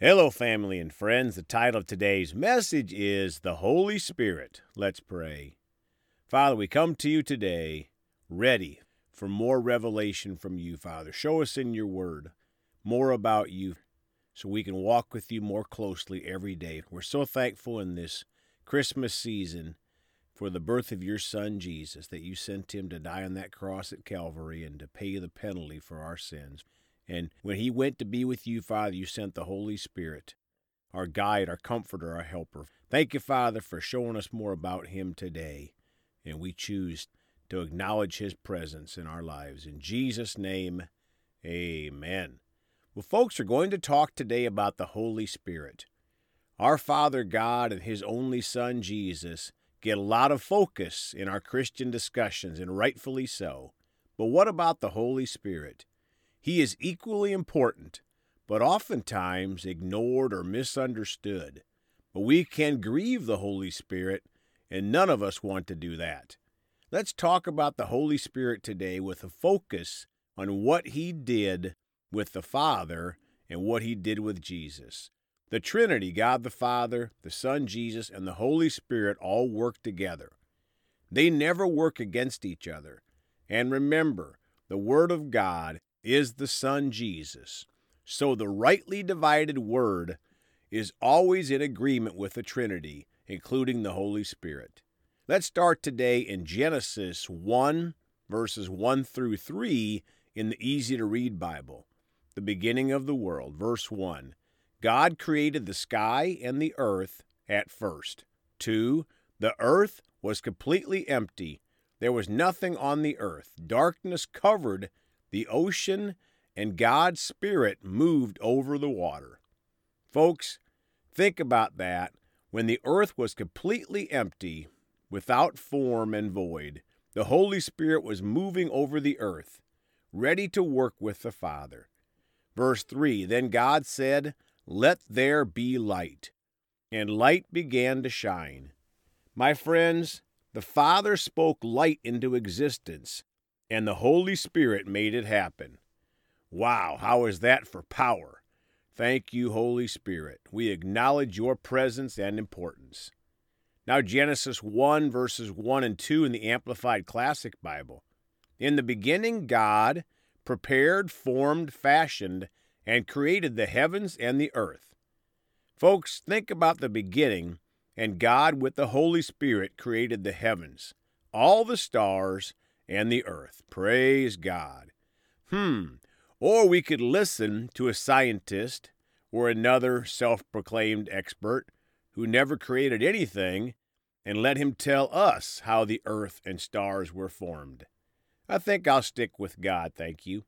Hello, family and friends. The title of today's message is The Holy Spirit. Let's pray. Father, we come to you today ready for more revelation from you, Father. Show us in your word more about you so we can walk with you more closely every day. We're so thankful in this Christmas season for the birth of your Son, Jesus, that you sent him to die on that cross at Calvary and to pay the penalty for our sins. And when he went to be with you, Father, you sent the Holy Spirit, our guide, our comforter, our helper. Thank you, Father, for showing us more about him today. And we choose to acknowledge his presence in our lives. In Jesus' name, amen. Well, folks we're going to talk today about the Holy Spirit. Our Father God and his only Son, Jesus, get a lot of focus in our Christian discussions, and rightfully so. But what about the Holy Spirit? He is equally important, but oftentimes ignored or misunderstood. But we can grieve the Holy Spirit, and none of us want to do that. Let's talk about the Holy Spirit today with a focus on what he did with the Father and what he did with Jesus. The Trinity, God the Father, the Son Jesus, and the Holy Spirit all work together. They never work against each other. And remember, the Word of God is the Son Jesus. So the rightly divided Word is always in agreement with the Trinity, including the Holy Spirit. Let's start today in Genesis 1, verses 1 through 3 in the easy to read Bible. The beginning of the world, verse 1. God created the sky and the earth at first. 2. The earth was completely empty. There was nothing on the earth. Darkness covered the ocean, and God's Spirit moved over the water. Folks, think about that. When the earth was completely empty, without form and void, the Holy Spirit was moving over the earth, ready to work with the Father. Verse 3 Then God said, Let there be light. And light began to shine. My friends, the Father spoke light into existence, and the Holy Spirit made it happen. Wow, how is that for power? Thank you, Holy Spirit. We acknowledge your presence and importance. Now, Genesis 1, verses 1 and 2 in the Amplified Classic Bible. In the beginning, God prepared, formed, fashioned, and created the heavens and the earth. Folks, think about the beginning, and God, with the Holy Spirit, created the heavens, all the stars, and the earth. Praise God. Hmm. Or we could listen to a scientist or another self proclaimed expert who never created anything and let him tell us how the earth and stars were formed. I think I'll stick with God, thank you.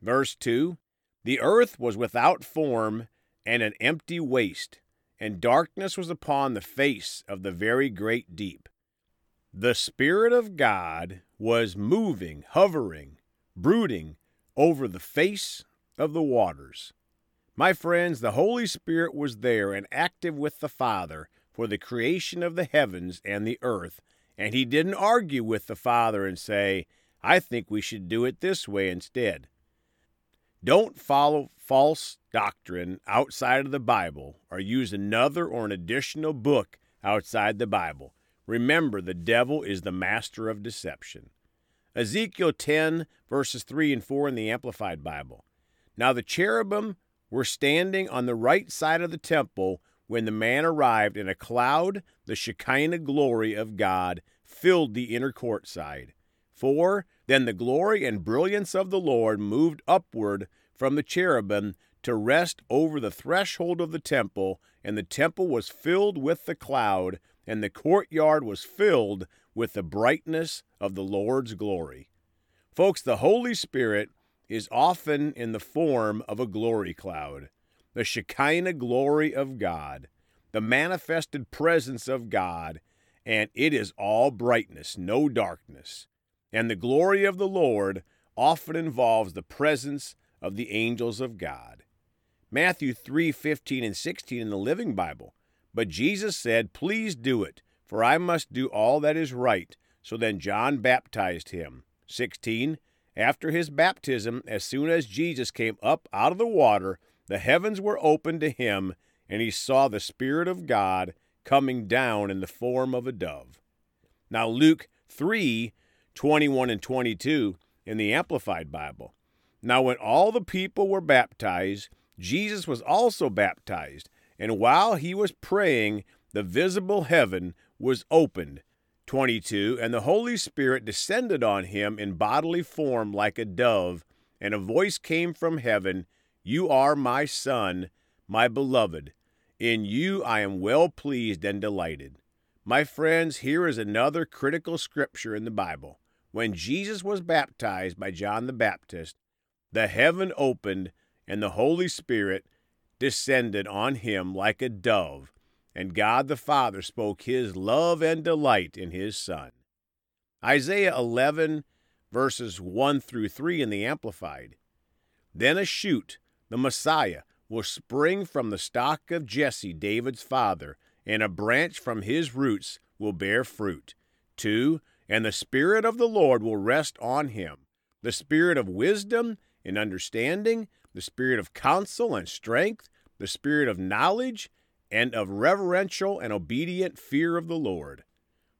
Verse 2 The earth was without form and an empty waste, and darkness was upon the face of the very great deep. The Spirit of God was moving, hovering, brooding over the face of the waters. My friends, the Holy Spirit was there and active with the Father for the creation of the heavens and the earth, and he didn't argue with the Father and say, I think we should do it this way instead. Don't follow false doctrine outside of the Bible or use another or an additional book outside the Bible. Remember, the devil is the master of deception. Ezekiel 10, verses 3 and 4 in the Amplified Bible. Now the cherubim were standing on the right side of the temple when the man arrived, in a cloud, the Shekinah glory of God, filled the inner court side. 4. Then the glory and brilliance of the Lord moved upward from the cherubim to rest over the threshold of the temple, and the temple was filled with the cloud and the courtyard was filled with the brightness of the Lord's glory. Folks, the Holy Spirit is often in the form of a glory cloud, the Shekinah glory of God, the manifested presence of God, and it is all brightness, no darkness. And the glory of the Lord often involves the presence of the angels of God. Matthew 3:15 and 16 in the Living Bible but Jesus said, Please do it, for I must do all that is right. So then John baptized him. 16. After his baptism, as soon as Jesus came up out of the water, the heavens were opened to him, and he saw the Spirit of God coming down in the form of a dove. Now, Luke 3 21 and 22 in the Amplified Bible. Now, when all the people were baptized, Jesus was also baptized, and while he was praying, the visible heaven was opened. 22 And the Holy Spirit descended on him in bodily form like a dove, and a voice came from heaven You are my Son, my beloved. In you I am well pleased and delighted. My friends, here is another critical scripture in the Bible. When Jesus was baptized by John the Baptist, the heaven opened and the Holy Spirit descended on him like a dove, and God the Father spoke his love and delight in his Son. Isaiah 11, verses 1 through 3 in the Amplified. Then a shoot, the Messiah, will spring from the stock of Jesse, David's father, and a branch from his roots will bear fruit. 2. And the Spirit of the Lord will rest on him the Spirit of wisdom and understanding, the Spirit of counsel and strength, the Spirit of knowledge, and of reverential and obedient fear of the Lord.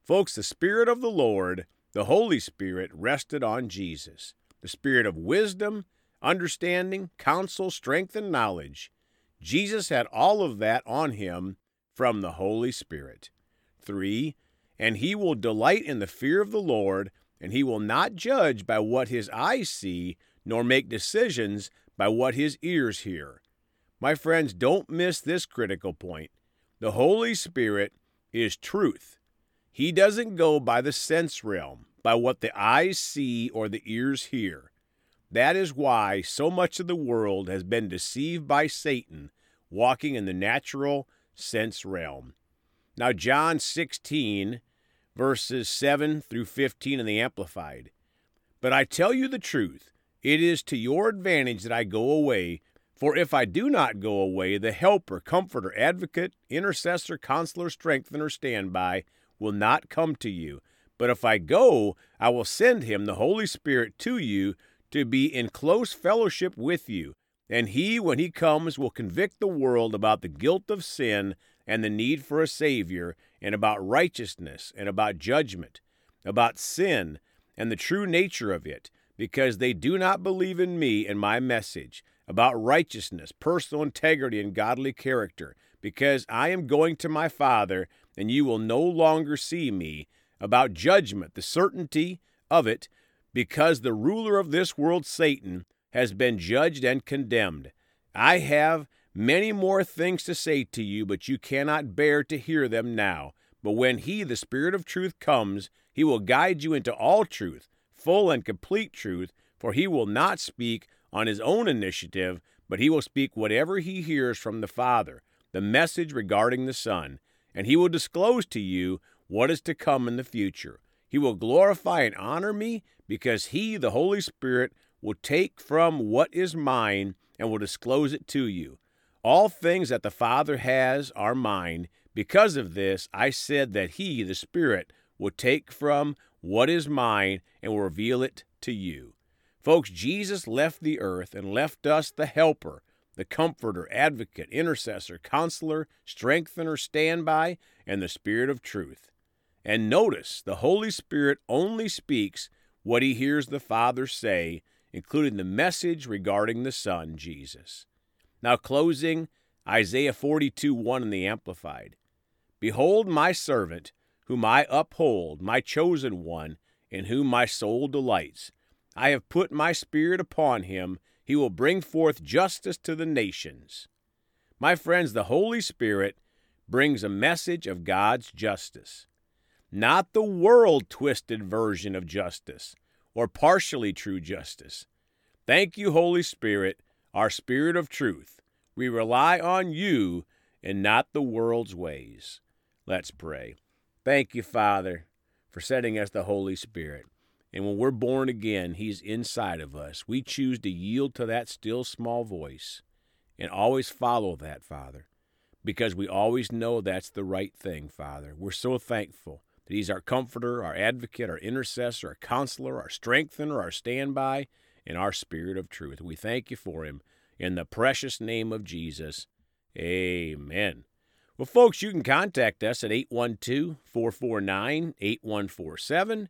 Folks, the Spirit of the Lord, the Holy Spirit, rested on Jesus. The Spirit of wisdom, understanding, counsel, strength, and knowledge. Jesus had all of that on him from the Holy Spirit. 3. And he will delight in the fear of the Lord, and he will not judge by what his eyes see, nor make decisions by what his ears hear. My friends, don't miss this critical point. The Holy Spirit is truth. He doesn't go by the sense realm, by what the eyes see or the ears hear. That is why so much of the world has been deceived by Satan, walking in the natural sense realm. Now, John 16, verses 7 through 15 in the Amplified. But I tell you the truth, it is to your advantage that I go away. For if I do not go away, the helper, comforter, advocate, intercessor, counselor, strengthener, standby will not come to you. But if I go, I will send him, the Holy Spirit, to you to be in close fellowship with you. And he, when he comes, will convict the world about the guilt of sin and the need for a Savior, and about righteousness and about judgment, about sin and the true nature of it, because they do not believe in me and my message, about righteousness, personal integrity, and godly character, because I am going to my Father, and you will no longer see me, about judgment, the certainty of it, because the ruler of this world, Satan, has been judged and condemned. I have many more things to say to you, but you cannot bear to hear them now. But when He, the Spirit of truth, comes, He will guide you into all truth, full and complete truth, for He will not speak on His own initiative, but He will speak whatever He hears from the Father, the message regarding the Son, and He will disclose to you what is to come in the future. He will glorify and honor me because He, the Holy Spirit, will take from what is mine and will disclose it to you. All things that the Father has are mine. Because of this, I said that He, the Spirit, will take from what is mine and will reveal it to you. Folks, Jesus left the earth and left us the Helper, the Comforter, Advocate, Intercessor, Counselor, Strengthener, Standby, and the Spirit of Truth. And notice, the Holy Spirit only speaks what he hears the Father say, including the message regarding the Son, Jesus. Now, closing, Isaiah 42 1 in the Amplified. Behold my servant, whom I uphold, my chosen one, in whom my soul delights. I have put my spirit upon him. He will bring forth justice to the nations. My friends, the Holy Spirit brings a message of God's justice not the world twisted version of justice or partially true justice. Thank you, Holy Spirit, our Spirit of truth. We rely on you and not the world's ways. Let's pray. Thank you, Father, for sending us the Holy Spirit. And when we're born again, He's inside of us. We choose to yield to that still small voice and always follow that, Father, because we always know that's the right thing, Father. We're so thankful that He's our comforter, our advocate, our intercessor, our counselor, our strengthener, our standby, and our spirit of truth. We thank you for Him. In the precious name of Jesus, amen. Well, folks, you can contact us at 812 449 8147.